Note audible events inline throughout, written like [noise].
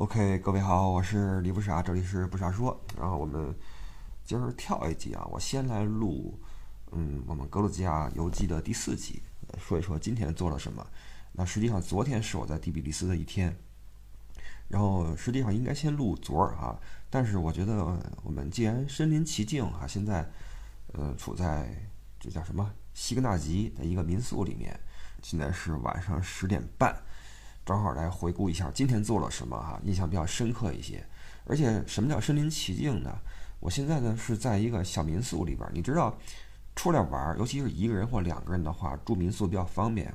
OK，各位好，我是李不傻，这里是不傻说。然后我们今儿跳一集啊，我先来录，嗯，我们格鲁吉亚游记的第四集，说一说今天做了什么。那实际上昨天是我在第比利斯的一天，然后实际上应该先录昨儿啊，但是我觉得我们既然身临其境啊，现在呃处在这叫什么西格纳吉的一个民宿里面，现在是晚上十点半。正好来回顾一下今天做了什么哈，印象比较深刻一些。而且什么叫身临其境呢？我现在呢是在一个小民宿里边，你知道，出来玩，尤其是一个人或两个人的话，住民宿比较方便，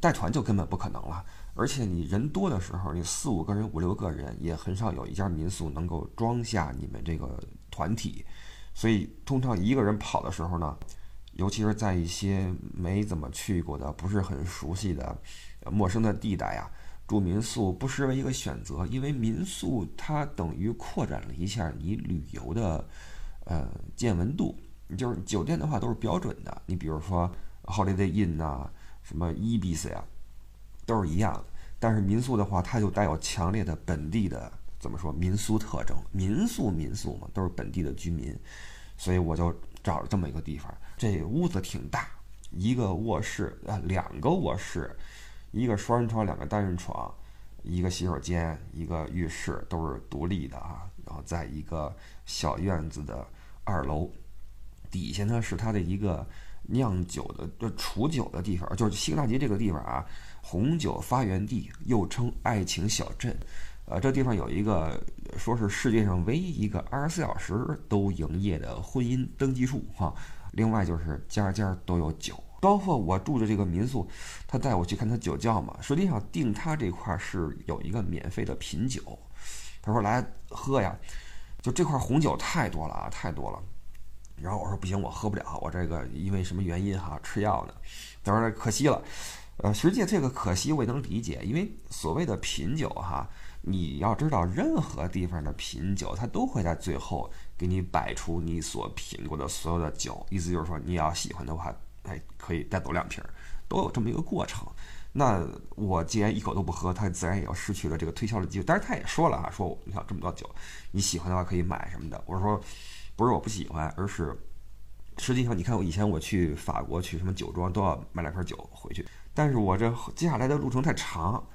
带团就根本不可能了。而且你人多的时候，你四五个人、五六个人，也很少有一家民宿能够装下你们这个团体。所以通常一个人跑的时候呢，尤其是在一些没怎么去过的、不是很熟悉的。陌生的地带呀，住民宿不失为一个选择，因为民宿它等于扩展了一下你旅游的呃见闻度。就是酒店的话都是标准的，你比如说 Holiday Inn 呐，什么 Ibis 呀，都是一样的。但是民宿的话，它就带有强烈的本地的怎么说民宿特征，民宿民宿嘛，都是本地的居民，所以我就找了这么一个地方。这屋子挺大，一个卧室啊，两个卧室。一个双人床，两个单人床，一个洗手间，一个浴室，都是独立的啊。然后在一个小院子的二楼，底下呢是它的一个酿酒的、就储酒的地方，就是西格纳吉这个地方啊，红酒发源地，又称爱情小镇。呃，这地方有一个说是世界上唯一一个二十四小时都营业的婚姻登记处哈。另外就是家家都有酒。包括我住的这个民宿，他带我去看他酒窖嘛。实际上订他这块是有一个免费的品酒，他说来喝呀，就这块红酒太多了啊，太多了。然后我说不行，我喝不了，我这个因为什么原因哈，吃药呢。他说可惜了，呃，实际这个可惜我也能理解，因为所谓的品酒哈，你要知道任何地方的品酒，他都会在最后给你摆出你所品过的所有的酒，意思就是说你要喜欢的话。哎，可以带走两瓶儿，都有这么一个过程。那我既然一口都不喝，他自然也要失去了这个推销的机会。但是他也说了啊，说你看这么多酒，你喜欢的话可以买什么的。我说不是我不喜欢，而是实际上你看我以前我去法国去什么酒庄都要买两瓶酒回去，但是我这接下来的路程太长。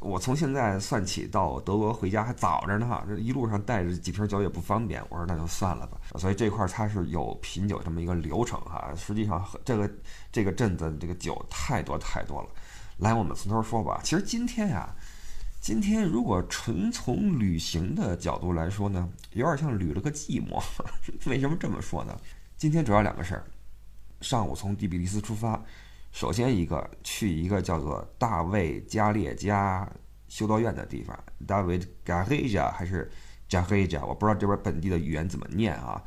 我从现在算起到德国回家还早着呢哈，这一路上带着几瓶酒也不方便。我说那就算了吧。所以这块它是有品酒这么一个流程哈。实际上这个这个镇子这个酒太多太多了。来，我们从头说吧。其实今天呀，今天如果纯从旅行的角度来说呢，有点像旅了个寂寞。为什么这么说呢？今天主要两个事儿。上午从第比利斯出发。首先，一个去一个叫做大卫加列加修道院的地方，大卫加黑加还是加黑加，我不知道这边本地的语言怎么念啊。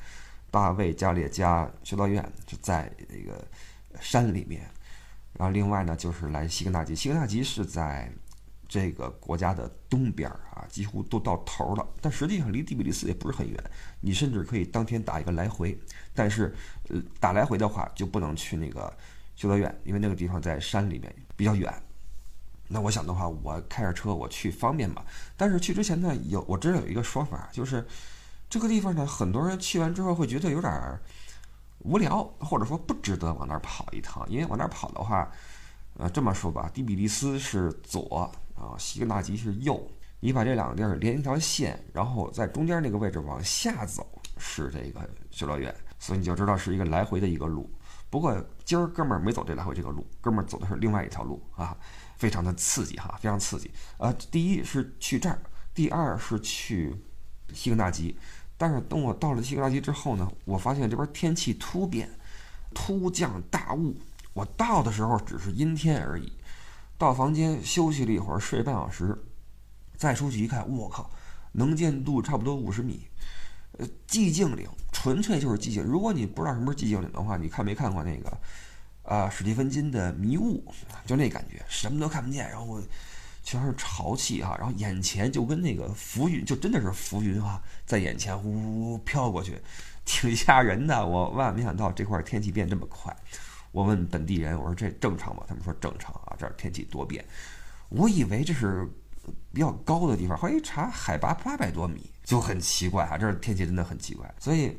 大卫加列加修道院就在那个山里面。然后另外呢，就是来西格纳吉，西格纳吉是在这个国家的东边啊，几乎都到头了。但实际上离第比利斯也不是很远，你甚至可以当天打一个来回。但是，呃，打来回的话就不能去那个。修道院，因为那个地方在山里面比较远，那我想的话，我开着车我去方便嘛。但是去之前呢，有我知道有一个说法，就是这个地方呢，很多人去完之后会觉得有点无聊，或者说不值得往那儿跑一趟。因为往那儿跑的话，呃，这么说吧，迪比利斯是左啊，西格纳吉是右，你把这两个地儿连一条线，然后在中间那个位置往下走是这个修道院，所以你就知道是一个来回的一个路。不过今儿哥们儿没走这来回这个路，哥们儿走的是另外一条路啊，非常的刺激哈，非常刺激。呃，第一是去这儿，第二是去西格纳吉。但是等我到了西格纳吉之后呢，我发现这边天气突变，突降大雾。我到的时候只是阴天而已，到房间休息了一会儿，睡半小时，再出去一看，我靠，能见度差不多五十米。呃，寂静岭纯粹就是寂静。如果你不知道什么是寂静岭的话，你看没看过那个，啊，史蒂芬金的《迷雾》，就那感觉，什么都看不见，然后全是潮气哈，然后眼前就跟那个浮云，就真的是浮云哈，在眼前呼呼飘过去，挺吓人的。我万万没想到这块天气变这么快。我问本地人，我说这正常吗？他们说正常啊，这儿天气多变。我以为这是比较高的地方，后来一查海拔八百多米，就很奇怪啊，这儿天气真的很奇怪。所以，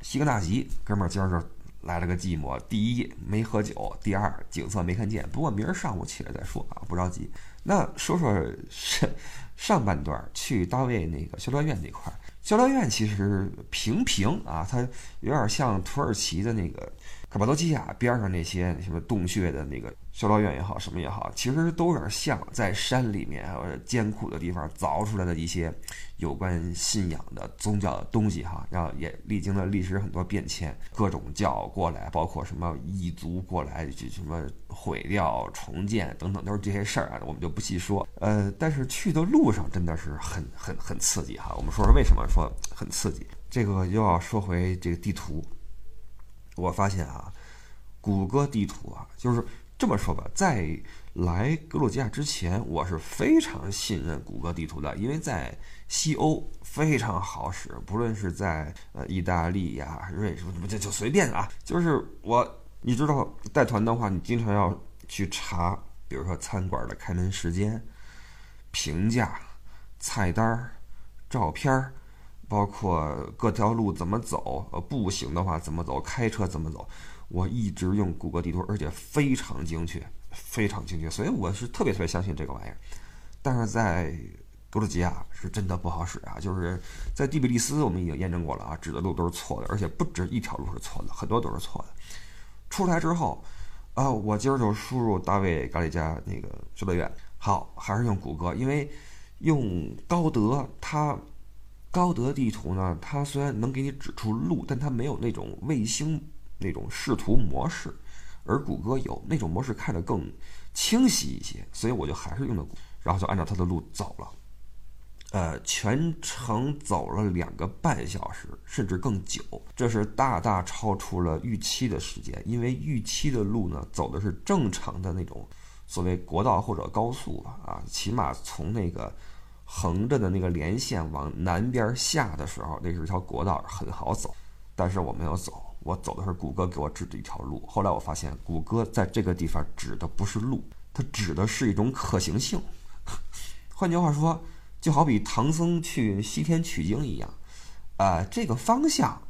西格纳吉哥们儿今儿这来了个寂寞，第一没喝酒，第二景色没看见。不过明儿上午起来再说啊，不着急。那说说上上半段去大卫那个修道院那块儿，修道院其实平平啊，它有点像土耳其的那个。卡帕多基亚边上那些什么洞穴的那个修道院也好，什么也好，其实都有点像在山里面还有艰苦的地方凿出来的一些有关信仰的宗教的东西哈。然后也历经了历史很多变迁，各种教过来，包括什么异族过来，就什么毁掉、重建等等，都是这些事儿啊，我们就不细说。呃，但是去的路上真的是很很很刺激哈。我们说说为什么说很刺激，这个又要说回这个地图。我发现啊，谷歌地图啊，就是这么说吧，在来格鲁吉亚之前，我是非常信任谷歌地图的，因为在西欧非常好使，不论是在呃意大利呀、瑞士，不就就随便啊，就是我你知道带团的话，你经常要去查，比如说餐馆的开门时间、评价、菜单、照片。包括各条路怎么走，呃，步行的话怎么走，开车怎么走，我一直用谷歌地图，而且非常精确，非常精确，所以我是特别特别相信这个玩意儿。但是在格鲁吉亚是真的不好使啊，就是在第比利斯我们已经验证过了啊，指的路都是错的，而且不止一条路是错的，很多都是错的。出来之后，啊，我今儿就输入大卫咖喱加那个修道院，好，还是用谷歌，因为用高德它。高德地图呢，它虽然能给你指出路，但它没有那种卫星那种视图模式，而谷歌有那种模式，看着更清晰一些，所以我就还是用的，然后就按照它的路走了，呃，全程走了两个半小时，甚至更久，这是大大超出了预期的时间，因为预期的路呢，走的是正常的那种所谓国道或者高速吧，啊，起码从那个。横着的那个连线往南边下的时候，那是一条国道，很好走。但是我没有走，我走的是谷歌给我指的一条路。后来我发现，谷歌在这个地方指的不是路，它指的是一种可行性。[laughs] 换句话说，就好比唐僧去西天取经一样，啊，这个方向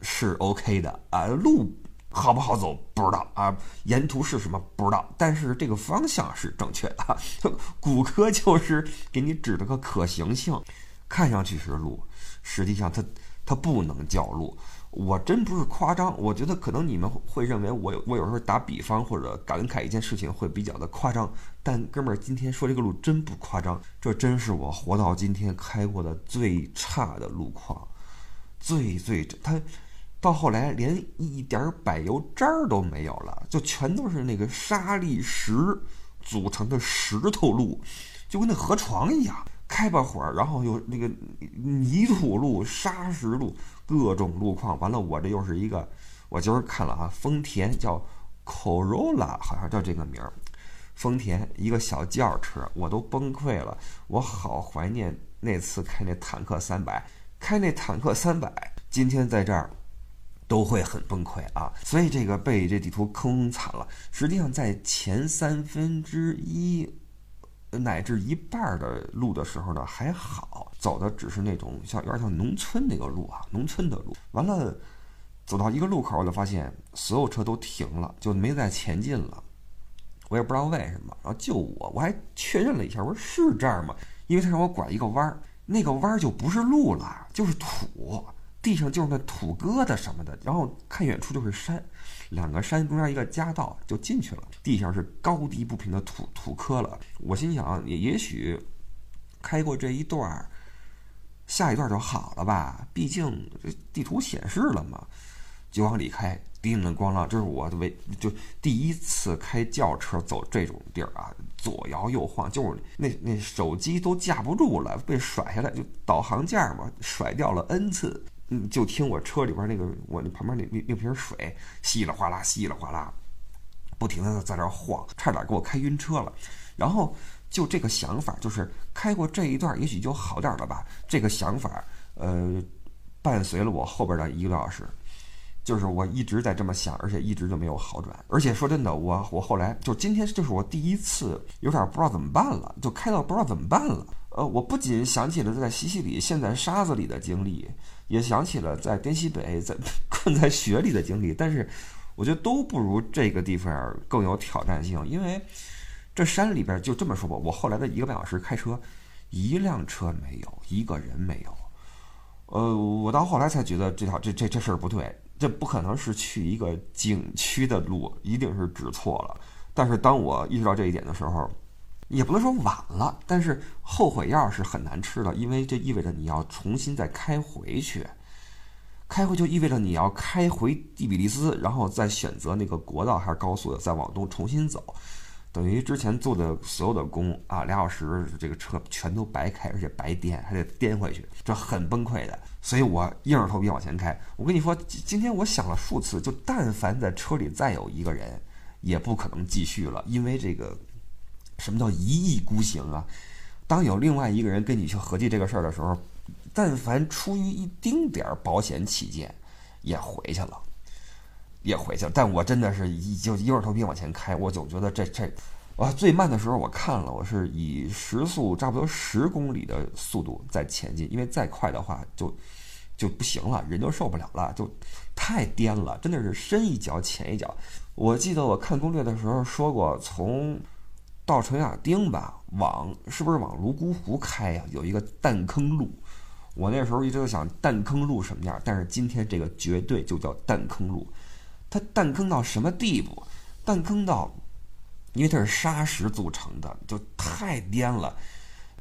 是 OK 的啊，路。好不好走不知道啊，沿途是什么不知道，但是这个方向是正确的。[laughs] 谷歌就是给你指了个可行性，看上去是路，实际上它它不能叫路。我真不是夸张，我觉得可能你们会认为我有我有时候打比方或者感慨一件事情会比较的夸张，但哥们儿今天说这个路真不夸张，这真是我活到今天开过的最差的路况，最最它。到后来连一点柏油渣儿都没有了，就全都是那个沙砾石组成的石头路，就跟那河床一样。开吧会儿，然后有那个泥土路、沙石路，各种路况。完了，我这又是一个，我今儿看了啊，丰田叫 Corolla，好像叫这个名儿。丰田一个小轿车，我都崩溃了。我好怀念那次开那坦克三百，开那坦克三百，今天在这儿。都会很崩溃啊，所以这个被这地图坑惨了。实际上，在前三分之一乃至一半的路的时候呢，还好，走的只是那种像有点像农村那个路啊，农村的路。完了，走到一个路口，我就发现所有车都停了，就没再前进了。我也不知道为什么，然后就我，我还确认了一下，我说是这儿吗？因为他让我拐一个弯儿，那个弯儿就不是路了，就是土。地上就是那土疙瘩什么的，然后看远处就是山，两个山中间一个夹道就进去了。地上是高低不平的土土坷了。我心想，也也许开过这一段，下一段就好了吧？毕竟这地图显示了嘛。就往里开，叮铃咣啷，这是我的为就第一次开轿车走这种地儿啊，左摇右晃，就是那那手机都架不住了，被甩下来，就导航架嘛，甩掉了 n 次。嗯，就听我车里边那个，我那旁边那那那瓶水稀里哗啦，稀里哗啦，不停的在这晃，差点给我开晕车了。然后就这个想法，就是开过这一段，也许就好点了吧。这个想法，呃，伴随了我后边的一个多小时。就是我一直在这么想，而且一直就没有好转。而且说真的，我我后来就今天就是我第一次有点不知道怎么办了，就开到不知道怎么办了。呃，我不仅想起了在西西里陷在沙子里的经历，也想起了在滇西北在 [laughs] 困在雪里的经历，但是我觉得都不如这个地方更有挑战性，因为这山里边就这么说吧，我后来的一个半小时开车，一辆车没有，一个人没有。呃，我到后来才觉得这条这这这事儿不对。这不可能是去一个景区的路，一定是指错了。但是当我意识到这一点的时候，也不能说晚了，但是后悔药是很难吃的，因为这意味着你要重新再开回去，开回就意味着你要开回第比利斯，然后再选择那个国道还是高速的，再往东重新走。等于之前做的所有的工啊，俩小时这个车全都白开，而且白颠，还得颠回去，这很崩溃的。所以我硬着头皮往前开。我跟你说，今天我想了数次，就但凡在车里再有一个人，也不可能继续了，因为这个什么叫一意孤行啊？当有另外一个人跟你去合计这个事儿的时候，但凡出于一丁点儿保险起见，也回去了。也回去了，但我真的是一就硬着头皮往前开，我总觉得这这，我最慢的时候我看了，我是以时速差不多十公里的速度在前进，因为再快的话就就不行了，人就受不了了，就太颠了，真的是深一脚浅一脚。我记得我看攻略的时候说过，从到陈亚丁吧，往是不是往泸沽湖开呀？有一个弹坑路，我那时候一直在想弹坑路什么样，但是今天这个绝对就叫弹坑路。它弹坑到什么地步？弹坑到，因为它是沙石组成的，就太颠了，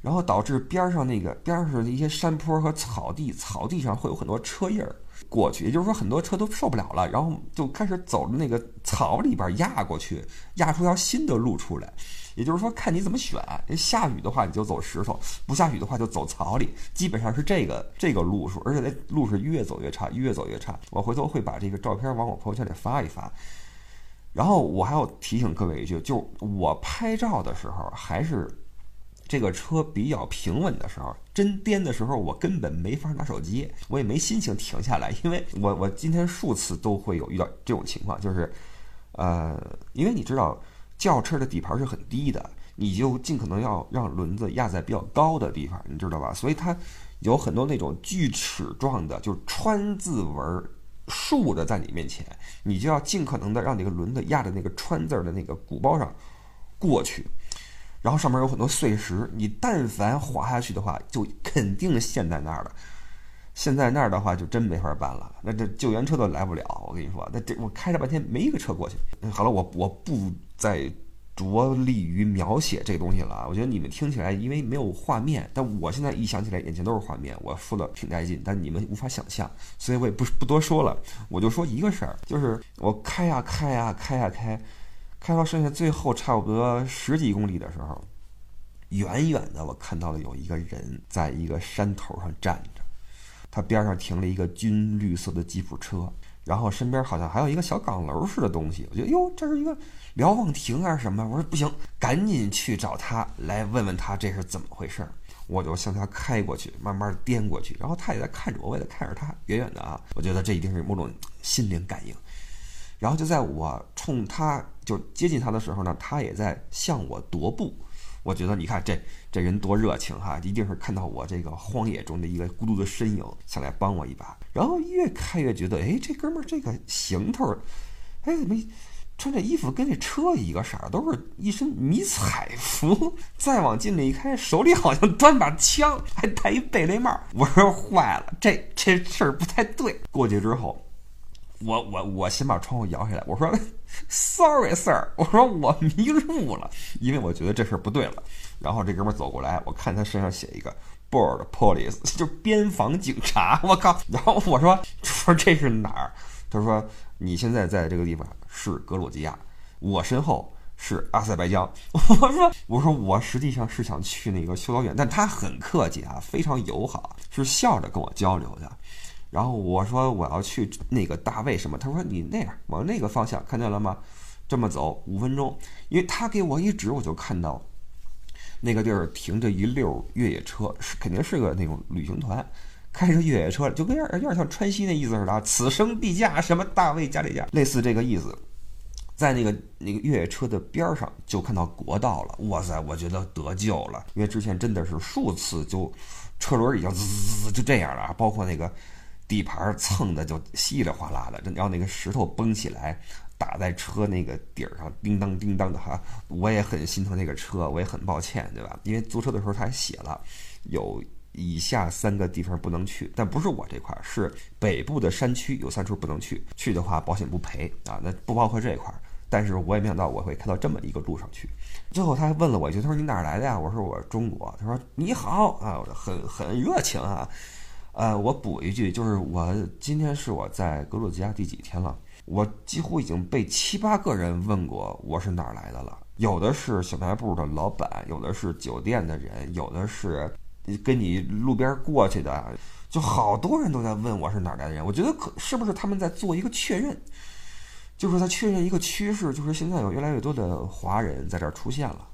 然后导致边上那个边上的一些山坡和草地，草地上会有很多车印儿过去，也就是说很多车都受不了了，然后就开始走那个草里边压过去，压出条新的路出来。也就是说，看你怎么选。下雨的话，你就走石头；不下雨的话，就走草里。基本上是这个这个路数，而且那路是越走越差，越走越差。我回头会把这个照片往我朋友圈里发一发。然后我还要提醒各位一句，就我拍照的时候，还是这个车比较平稳的时候，真颠的时候，我根本没法拿手机，我也没心情停下来，因为我我今天数次都会有遇到这种情况，就是，呃，因为你知道。轿车的底盘是很低的，你就尽可能要让轮子压在比较高的地方，你知道吧？所以它有很多那种锯齿状的，就是川字纹竖着在你面前，你就要尽可能的让那个轮子压在那个川字的那个鼓包上过去，然后上面有很多碎石，你但凡滑下去的话，就肯定陷在那儿了。陷在那儿的话就真没法办了，那这救援车都来不了。我跟你说，那这我开了半天没一个车过去。好了，我我不再着力于描写这个东西了。我觉得你们听起来因为没有画面，但我现在一想起来眼前都是画面。我说的挺带劲，但你们无法想象，所以我也不不多说了。我就说一个事儿，就是我开呀开呀开呀开，开到剩下最后差不多十几公里的时候，远远的我看到了有一个人在一个山头上站着。他边上停了一个军绿色的吉普车，然后身边好像还有一个小岗楼似的东西。我觉得哟，这是一个瞭望亭还是什么？我说不行，赶紧去找他来问问他这是怎么回事。我就向他开过去，慢慢颠过去，然后他也在看着我，我也在看着他，远远的啊。我觉得这一定是某种心灵感应。然后就在我冲他就接近他的时候呢，他也在向我踱步。我觉得你看这这人多热情哈，一定是看到我这个荒野中的一个孤独的身影，想来帮我一把。然后越开越觉得，哎，这哥们儿这个行头，哎，怎么穿这衣服跟这车一个色儿，都是一身迷彩服。再往近了一看，手里好像端把枪，还戴一贝雷帽。我说坏了，这这事儿不太对。过去之后。我我我先把窗户摇下来，我说，[laughs] Sorry sir，我说我迷路了，因为我觉得这事儿不对了。然后这哥们儿走过来，我看他身上写一个 Board Police，[laughs] 就边防警察。我靠！然后我说说这是哪儿？他说你现在在这个地方是格鲁吉亚，我身后是阿塞拜疆。[laughs] 我说我说我实际上是想去那个修道院，但他很客气啊，非常友好，是笑着跟我交流的。然后我说我要去那个大卫什么？他说你那样往那个方向看见了吗？这么走五分钟，因为他给我一指，我就看到那个地儿停着一溜越野车，是肯定是个那种旅行团开着越野车，就跟有点有点像川西那意思似的，此生必驾什么大卫加里加，类似这个意思。在那个那个越野车的边上，就看到国道了。哇塞，我觉得得救了，因为之前真的是数次就车轮已经滋滋滋就这样了，包括那个底盘蹭的就稀里哗啦的，然后那个石头崩起来打在车那个底儿上，叮当叮当的哈。我也很心疼那个车，我也很抱歉，对吧？因为租车的时候他还写了有以下三个地方不能去，但不是我这块儿，是北部的山区有三处不能去，去的话保险不赔啊，那不包括这一块儿。但是我也没想到我会开到这么一个路上去。最后他还问了我一句，他说你哪儿来的呀？我说我中国。他说你好啊，很很热情啊。呃，我补一句，就是我今天是我在格鲁吉亚第几天了？我几乎已经被七八个人问过我是哪儿来的了。有的是小卖部的老板，有的是酒店的人，有的是跟你路边过去的，就好多人都在问我是哪儿来的人。我觉得可是不是他们在做一个确认？就是他确认一个趋势，就是现在有越来越多的华人在这儿出现了，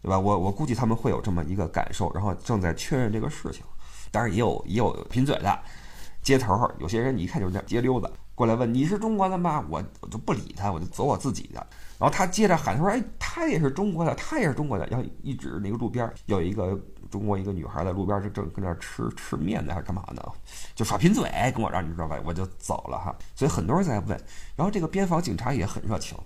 对吧？我我估计他们会有这么一个感受，然后正在确认这个事情。当然也有也有贫嘴的，街头有些人你一看就是这街溜子过来问你是中国的吗？我我就不理他，我就走我自己的。然后他接着喊他说：“哎，他也是中国的，他也是中国的。”然后一指那个路边有一个。中国一个女孩在路边就正跟那吃吃面呢，还是干嘛呢？就耍贫嘴跟我让你知道吧，我就走了哈。所以很多人在问，然后这个边防警察也很热情，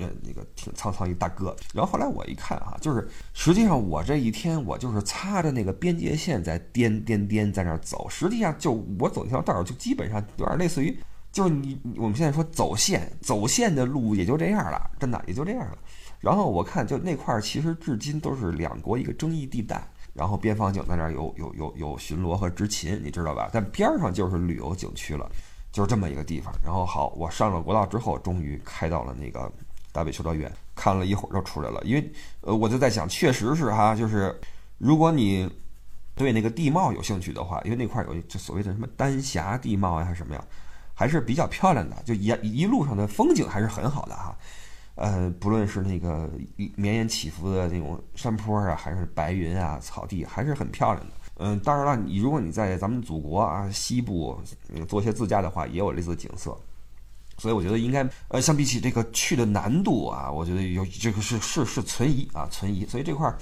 呃，那个挺沧桑一大哥。然后后来我一看啊，就是实际上我这一天我就是擦着那个边界线在颠颠颠在那儿走。实际上就我走那条道儿就基本上有点类似于，就是你我们现在说走线，走线的路也就这样了，真的也就这样了。然后我看，就那块儿其实至今都是两国一个争议地带。然后边防警在那儿有有有有巡逻和执勤，你知道吧？但边上就是旅游景区了，就是这么一个地方。然后好，我上了国道之后，终于开到了那个大北修道院，看了一会儿就出来了。因为呃，我就在想，确实是哈，就是如果你对那个地貌有兴趣的话，因为那块有就所谓的什么丹霞地貌呀，还是什么呀，还是比较漂亮的，就一一路上的风景还是很好的哈。呃，不论是那个绵延起伏的那种山坡啊，还是白云啊、草地，还是很漂亮的。嗯，当然了，你如果你在咱们祖国啊西部做些自驾的话，也有类似景色。所以我觉得应该，呃，相比起这个去的难度啊，我觉得有这个是是是存疑啊，存疑。所以这块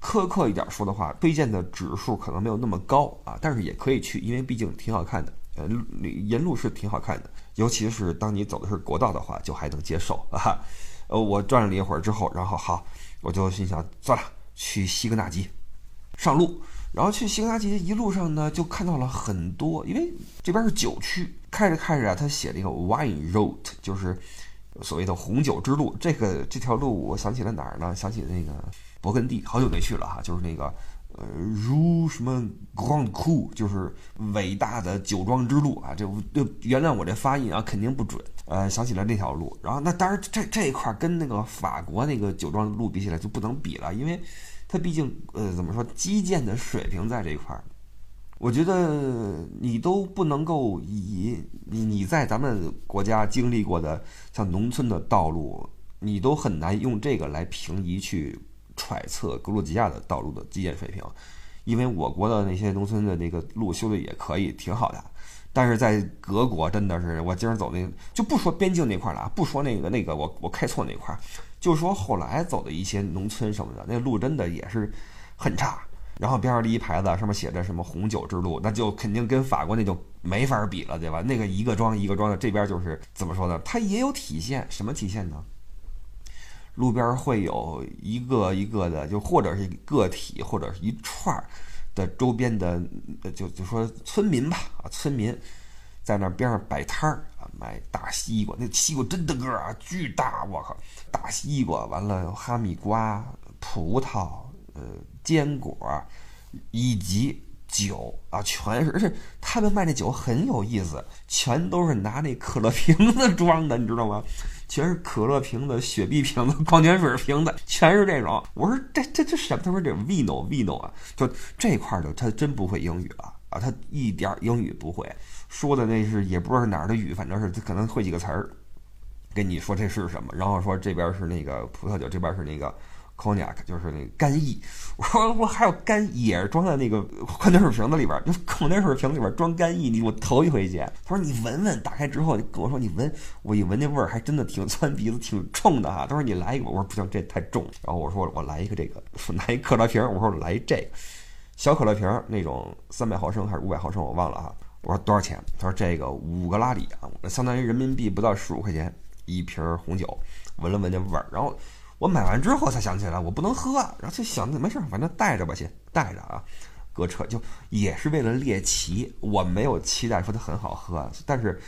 苛刻一点说的话，推荐的指数可能没有那么高啊，但是也可以去，因为毕竟挺好看的。呃，沿路是挺好看的，尤其是当你走的是国道的话，就还能接受啊。[laughs] 呃，我转了一会儿之后，然后好，我就心想，算了，去西格纳吉，上路。然后去西格纳吉一路上呢，就看到了很多，因为这边是酒区，开着开着啊，他写了一个 Wine Road，就是所谓的红酒之路。这个这条路，我想起了哪儿呢？想起那个勃艮第，好久没去了哈，就是那个。呃，如什么 Grand Cru，就是伟大的酒庄之路啊！这这原谅我这发音啊，肯定不准。呃，想起来那条路，然后那当然这这一块跟那个法国那个酒庄路比起来就不能比了，因为它毕竟呃怎么说基建的水平在这一块儿，我觉得你都不能够以你你在咱们国家经历过的像农村的道路，你都很难用这个来平移去。揣测格鲁吉亚的道路的基建水平，因为我国的那些农村的那个路修的也可以挺好的，但是在德国真的是，我今儿走那就不说边境那块了啊，不说那个那个我我开错那块儿，就说后来走的一些农村什么的，那路真的也是很差。然后边上立一牌子，上面写着什么红酒之路，那就肯定跟法国那就没法比了，对吧？那个一个庄一个庄的，这边就是怎么说呢？它也有体现，什么体现呢？路边会有一个一个的，就或者是个体，或者是一串儿的周边的，就就说村民吧，啊，村民在那边上摆摊儿啊，卖大西瓜，那西瓜真的个儿啊，巨大，我靠，大西瓜，完了哈密瓜、葡萄、呃，坚果，以及酒啊，全是，而且他们卖那酒很有意思，全都是拿那可乐瓶子装的，你知道吗？全是可乐瓶子、雪碧瓶子、矿泉水瓶子，[laughs] 全是这种。我说这这这什么？他说这 vino vino 啊，就这块儿的他真不会英语了啊，他一点英语不会，说的那是也不知道是哪儿的语，反正是他可能会几个词儿，跟你说这是什么，然后说这边是那个葡萄酒，这边是那个 cognac 就是那个干邑。我说我还有干，也是装在那个矿泉水瓶子里边，就矿泉水瓶里边装干邑，你我头一回见。他说你闻闻，打开之后跟我说你闻，我一闻那味儿还真的挺窜鼻子，挺冲的哈。他说你来一个，我说不行，这太重。然后我说我来一个这个，拿一可乐瓶，我说来这个小可乐瓶那种三百毫升还是五百毫升，我忘了哈。我说多少钱？他说这个五个拉里啊，相当于人民币不到十五块钱一瓶红酒。闻了闻那味儿，然后我买完之后才想起来我不能喝，然后就想没事，反正带着吧，先带着啊，搁车就也是为了猎奇。我没有期待说它很好喝，但是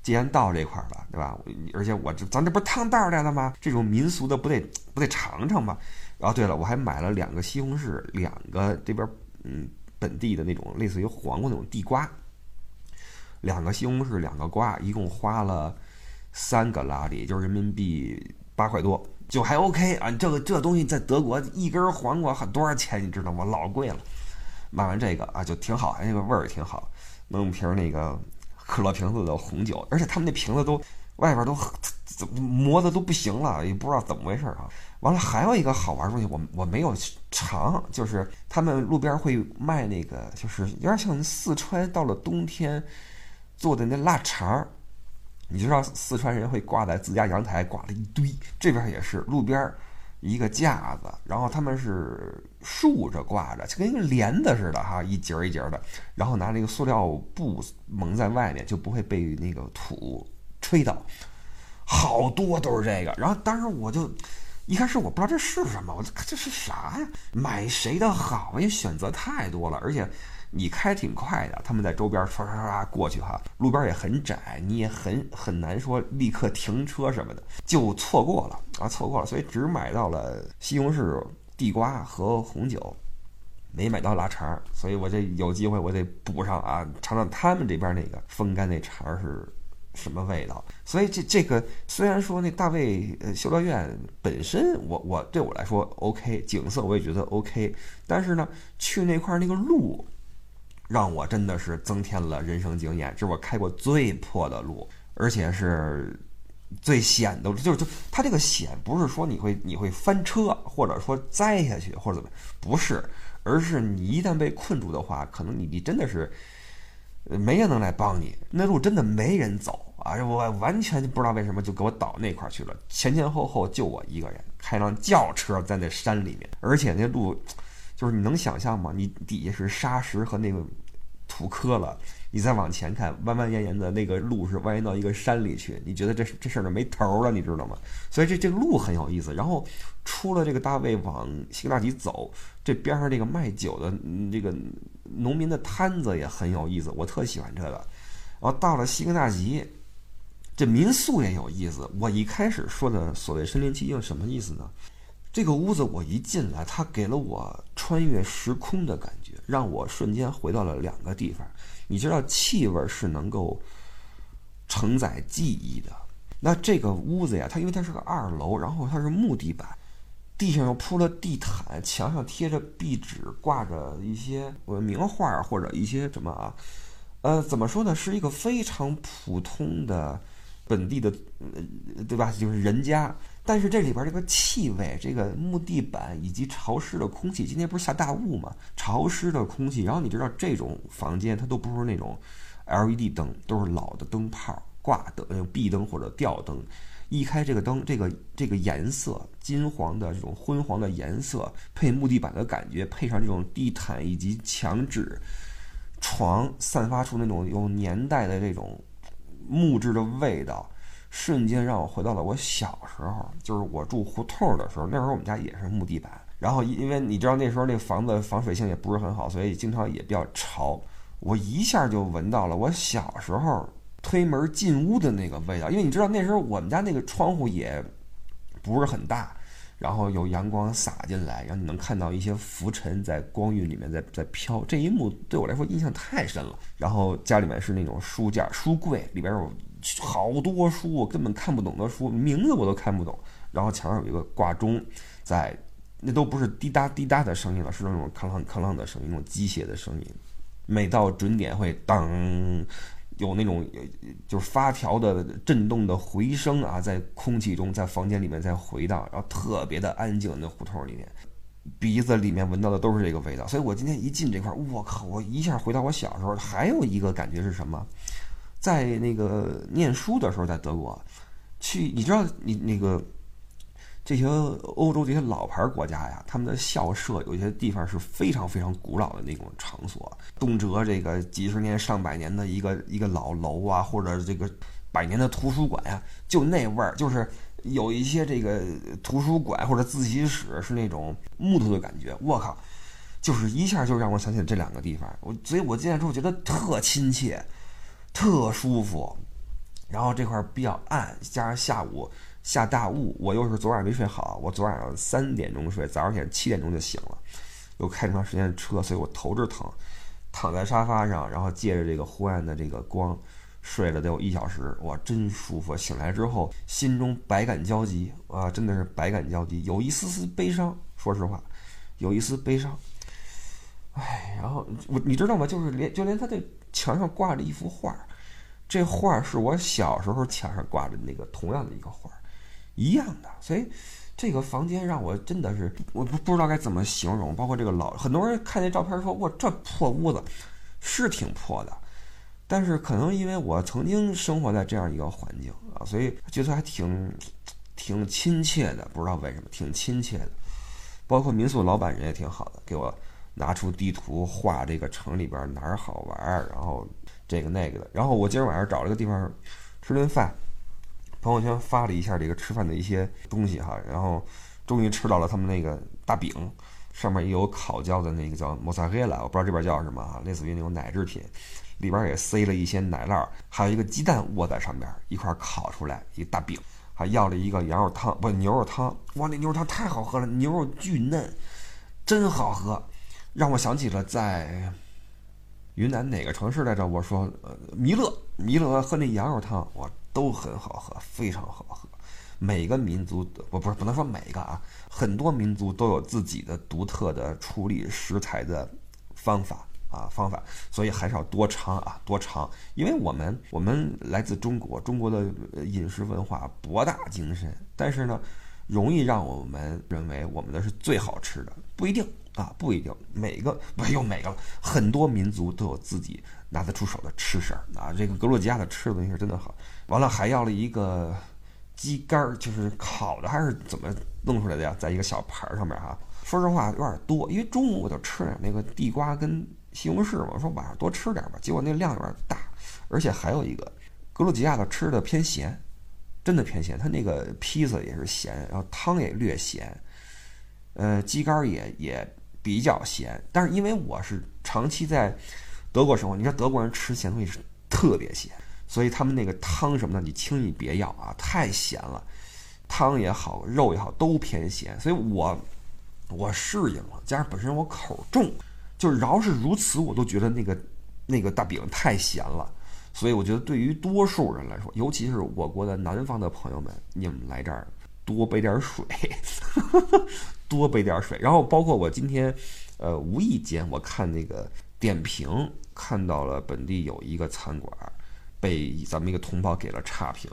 既然到这块儿了，对吧？而且我这咱这不是趟道来了吗？这种民俗的不得不得尝尝吗？然后对了，我还买了两个西红柿，两个这边嗯本地的那种类似于黄瓜那种地瓜。两个西红柿，两个瓜，一共花了三个拉里，就是人民币八块多，就还 OK 啊。这个这东西在德国一根黄瓜很多少钱？你知道吗？老贵了。买完这个啊，就挺好，那个味儿也挺好。弄瓶那个可乐瓶子的红酒，而且他们那瓶子都外边都怎么磨的都不行了，也不知道怎么回事啊。完了，还有一个好玩的东西，我我没有尝，就是他们路边会卖那个，就是有点像四川到了冬天。做的那腊肠儿，你知道四川人会挂在自家阳台挂了一堆，这边也是路边一个架子，然后他们是竖着挂着，就跟一个帘子似的哈，一节儿一节儿的，然后拿那个塑料布蒙在外面，就不会被那个土吹到。好多都是这个，然后当时我就一开始我不知道这是什么，我这是啥呀？买谁的好？因为选择太多了，而且。你开挺快的，他们在周边唰唰唰过去哈，路边也很窄，你也很很难说立刻停车什么的，就错过了啊，错过了，所以只买到了西红柿、地瓜和红酒，没买到腊肠，所以我这有机会我得补上啊，尝尝他们这边那个风干那肠是什么味道。所以这这个虽然说那大卫呃修道院本身我我对我来说 OK，景色我也觉得 OK，但是呢去那块那个路。让我真的是增添了人生经验，这是我开过最破的路，而且是最险的，就是就它这个险不是说你会你会翻车，或者说栽下去或者怎么，不是，而是你一旦被困住的话，可能你你真的是没人能来帮你，那路真的没人走啊！我完全不知道为什么就给我倒那块去了，前前后后就我一个人开辆轿车在那山里面，而且那路就是你能想象吗？你底下是沙石和那个。土磕了，你再往前看，弯弯延延的那个路是蜿蜒到一个山里去，你觉得这这事儿就没头了，你知道吗？所以这这个路很有意思。然后出了这个大卫往西格纳吉走，这边上这个卖酒的这个农民的摊子也很有意思，我特喜欢这个。然后到了西格纳吉，这民宿也有意思。我一开始说的所谓身临其境什么意思呢？这个屋子我一进来，它给了我穿越时空的感觉，让我瞬间回到了两个地方。你知道，气味是能够承载记忆的。那这个屋子呀，它因为它是个二楼，然后它是木地板，地上又铺了地毯，墙上贴着壁纸，挂着一些呃名画或者一些什么啊，呃，怎么说呢？是一个非常普通的本地的，呃对吧？就是人家。但是这里边这个气味，这个木地板以及潮湿的空气，今天不是下大雾吗？潮湿的空气，然后你知道这种房间它都不是那种 LED 灯，都是老的灯泡挂的，壁灯或者吊灯。一开这个灯，这个这个颜色金黄的这种昏黄的颜色，配木地板的感觉，配上这种地毯以及墙纸、床散发出那种有年代的这种木质的味道。瞬间让我回到了我小时候，就是我住胡同的时候。那时候我们家也是木地板，然后因为你知道那时候那房子防水性也不是很好，所以经常也比较潮。我一下就闻到了我小时候推门进屋的那个味道，因为你知道那时候我们家那个窗户也不是很大，然后有阳光洒进来，然后你能看到一些浮尘在光晕里面在在飘。这一幕对我来说印象太深了。然后家里面是那种书架、书柜，里边有。好多书我根本看不懂的书，名字我都看不懂。然后墙上有一个挂钟，在那都不是滴答滴答的声音了，是那种哐啷哐啷的声音，那种机械的声音。每到准点会当有那种就是发条的震动的回声啊，在空气中，在房间里面在回荡，然后特别的安静。那胡同里面，鼻子里面闻到的都是这个味道。所以我今天一进这块，我靠，我一下回到我小时候。还有一个感觉是什么？在那个念书的时候，在德国，去你知道你那个。这些欧洲这些老牌国家呀，他们的校舍有些地方是非常非常古老的那种场所，动辄这个几十年、上百年的一个一个老楼啊，或者这个百年的图书馆呀，就那味儿，就是有一些这个图书馆或者自习室是那种木头的感觉。我靠，就是一下就让我想起这两个地方，我所以我进来之后觉得特亲切，特舒服，然后这块比较暗，加上下午。下大雾，我又是昨晚没睡好，我昨晚上三点钟睡，早上起来七点钟就醒了，又开这么长时间的车，所以我头直疼，躺在沙发上，然后借着这个昏暗的这个光，睡了得有一小时，哇，真舒服！醒来之后，心中百感交集，啊，真的是百感交集，有一丝丝悲伤，说实话，有一丝悲伤。哎，然后我你知道吗？就是连就连他这墙上挂着一幅画，这画是我小时候墙上挂着那个同样的一个画。一样的，所以这个房间让我真的是我不不知道该怎么形容。包括这个老很多人看那照片说：“哇，这破屋子是挺破的。”但是可能因为我曾经生活在这样一个环境啊，所以觉得还挺挺亲切的。不知道为什么挺亲切的。包括民宿老板人也挺好的，给我拿出地图画这个城里边哪儿好玩，然后这个那个的。然后我今儿晚上找了个地方吃顿饭。朋友圈发了一下这个吃饭的一些东西哈，然后终于吃到了他们那个大饼，上面也有烤焦的那个叫莫萨黑拉，我不知道这边叫什么哈，类似于那种奶制品，里边也塞了一些奶酪，还有一个鸡蛋卧在上边一块烤出来一大饼，还要了一个羊肉汤不牛肉汤，哇那牛肉汤太好喝了，牛肉巨嫩，真好喝，让我想起了在云南哪个城市来着？我说呃弥勒弥勒喝那羊肉汤哇。都很好喝，非常好喝。每个民族，我不是不能说每个啊，很多民族都有自己的独特的处理食材的方法啊方法，所以还是要多尝啊多尝。因为我们我们来自中国，中国的饮食文化博大精深，但是呢，容易让我们认为我们的是最好吃的，不一定啊，不一定。每个不用每个了，很多民族都有自己拿得出手的吃食儿啊。这个格鲁吉亚的吃的东西是真的好。完了，还要了一个鸡肝儿，就是烤的还是怎么弄出来的呀？在一个小盘儿上面哈。说实话有点多，因为中午我就吃点那个地瓜跟西红柿嘛。我说晚上多吃点吧，结果那量有点大，而且还有一个格鲁吉亚的吃的偏咸，真的偏咸。它那个披萨也是咸，然后汤也略咸，呃，鸡肝儿也也比较咸。但是因为我是长期在德国生活，你说德国人吃咸东西是特别咸。所以他们那个汤什么的，你轻易别要啊，太咸了。汤也好，肉也好，都偏咸。所以我我适应了，加上本身我口重，就是饶是如此，我都觉得那个那个大饼太咸了。所以我觉得对于多数人来说，尤其是我国的南方的朋友们，你们来这儿多备点水，多备点水。然后包括我今天，呃，无意间我看那个点评，看到了本地有一个餐馆。被咱们一个同胞给了差评，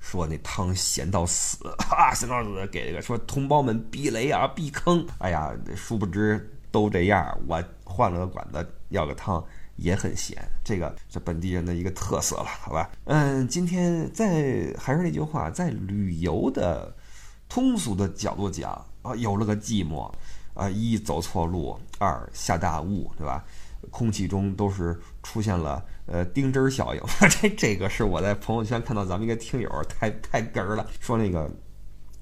说那汤咸到死 [laughs] 啊，咸到死，给这个说同胞们避雷啊，避坑。哎呀，殊不知都这样。我换了个馆子，要个汤也很咸，这个是本地人的一个特色了，好吧？嗯，今天在还是那句话，在旅游的通俗的角度讲啊，有了个寂寞啊，一走错路，二下大雾，对吧？空气中都是出现了。呃，丁汁效应，[laughs] 这这个是我在朋友圈看到咱们一个听友太太哏儿了，说那个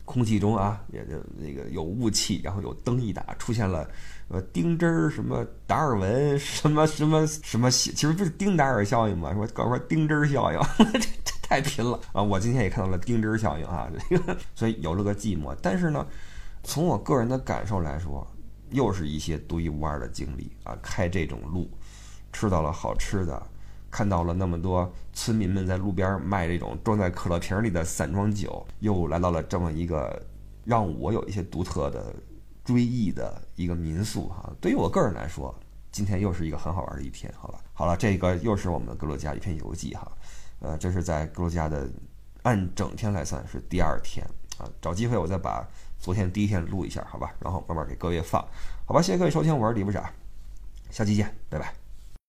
空气中啊，也就那个有雾气，然后有灯一打，出现了呃丁汁儿什么达尔文什么什么什么，其实不是丁达尔效应嘛？说搞说丁汁儿效应，这 [laughs] 这太贫了啊！我今天也看到了丁汁儿效应啊，这个所以有了个寂寞。但是呢，从我个人的感受来说，又是一些独一无二的经历啊！开这种路，吃到了好吃的。看到了那么多村民们在路边卖这种装在可乐瓶里的散装酒，又来到了这么一个让我有一些独特的追忆的一个民宿哈。对于我个人来说，今天又是一个很好玩的一天，好吧？好了，这个又是我们的格鲁吉亚一篇游记哈，呃，这是在格鲁吉亚的按整天来算是第二天啊，找机会我再把昨天第一天录一下，好吧？然后慢慢给各位放，好吧？谢谢各位收听，我是李部长，下期见，拜拜。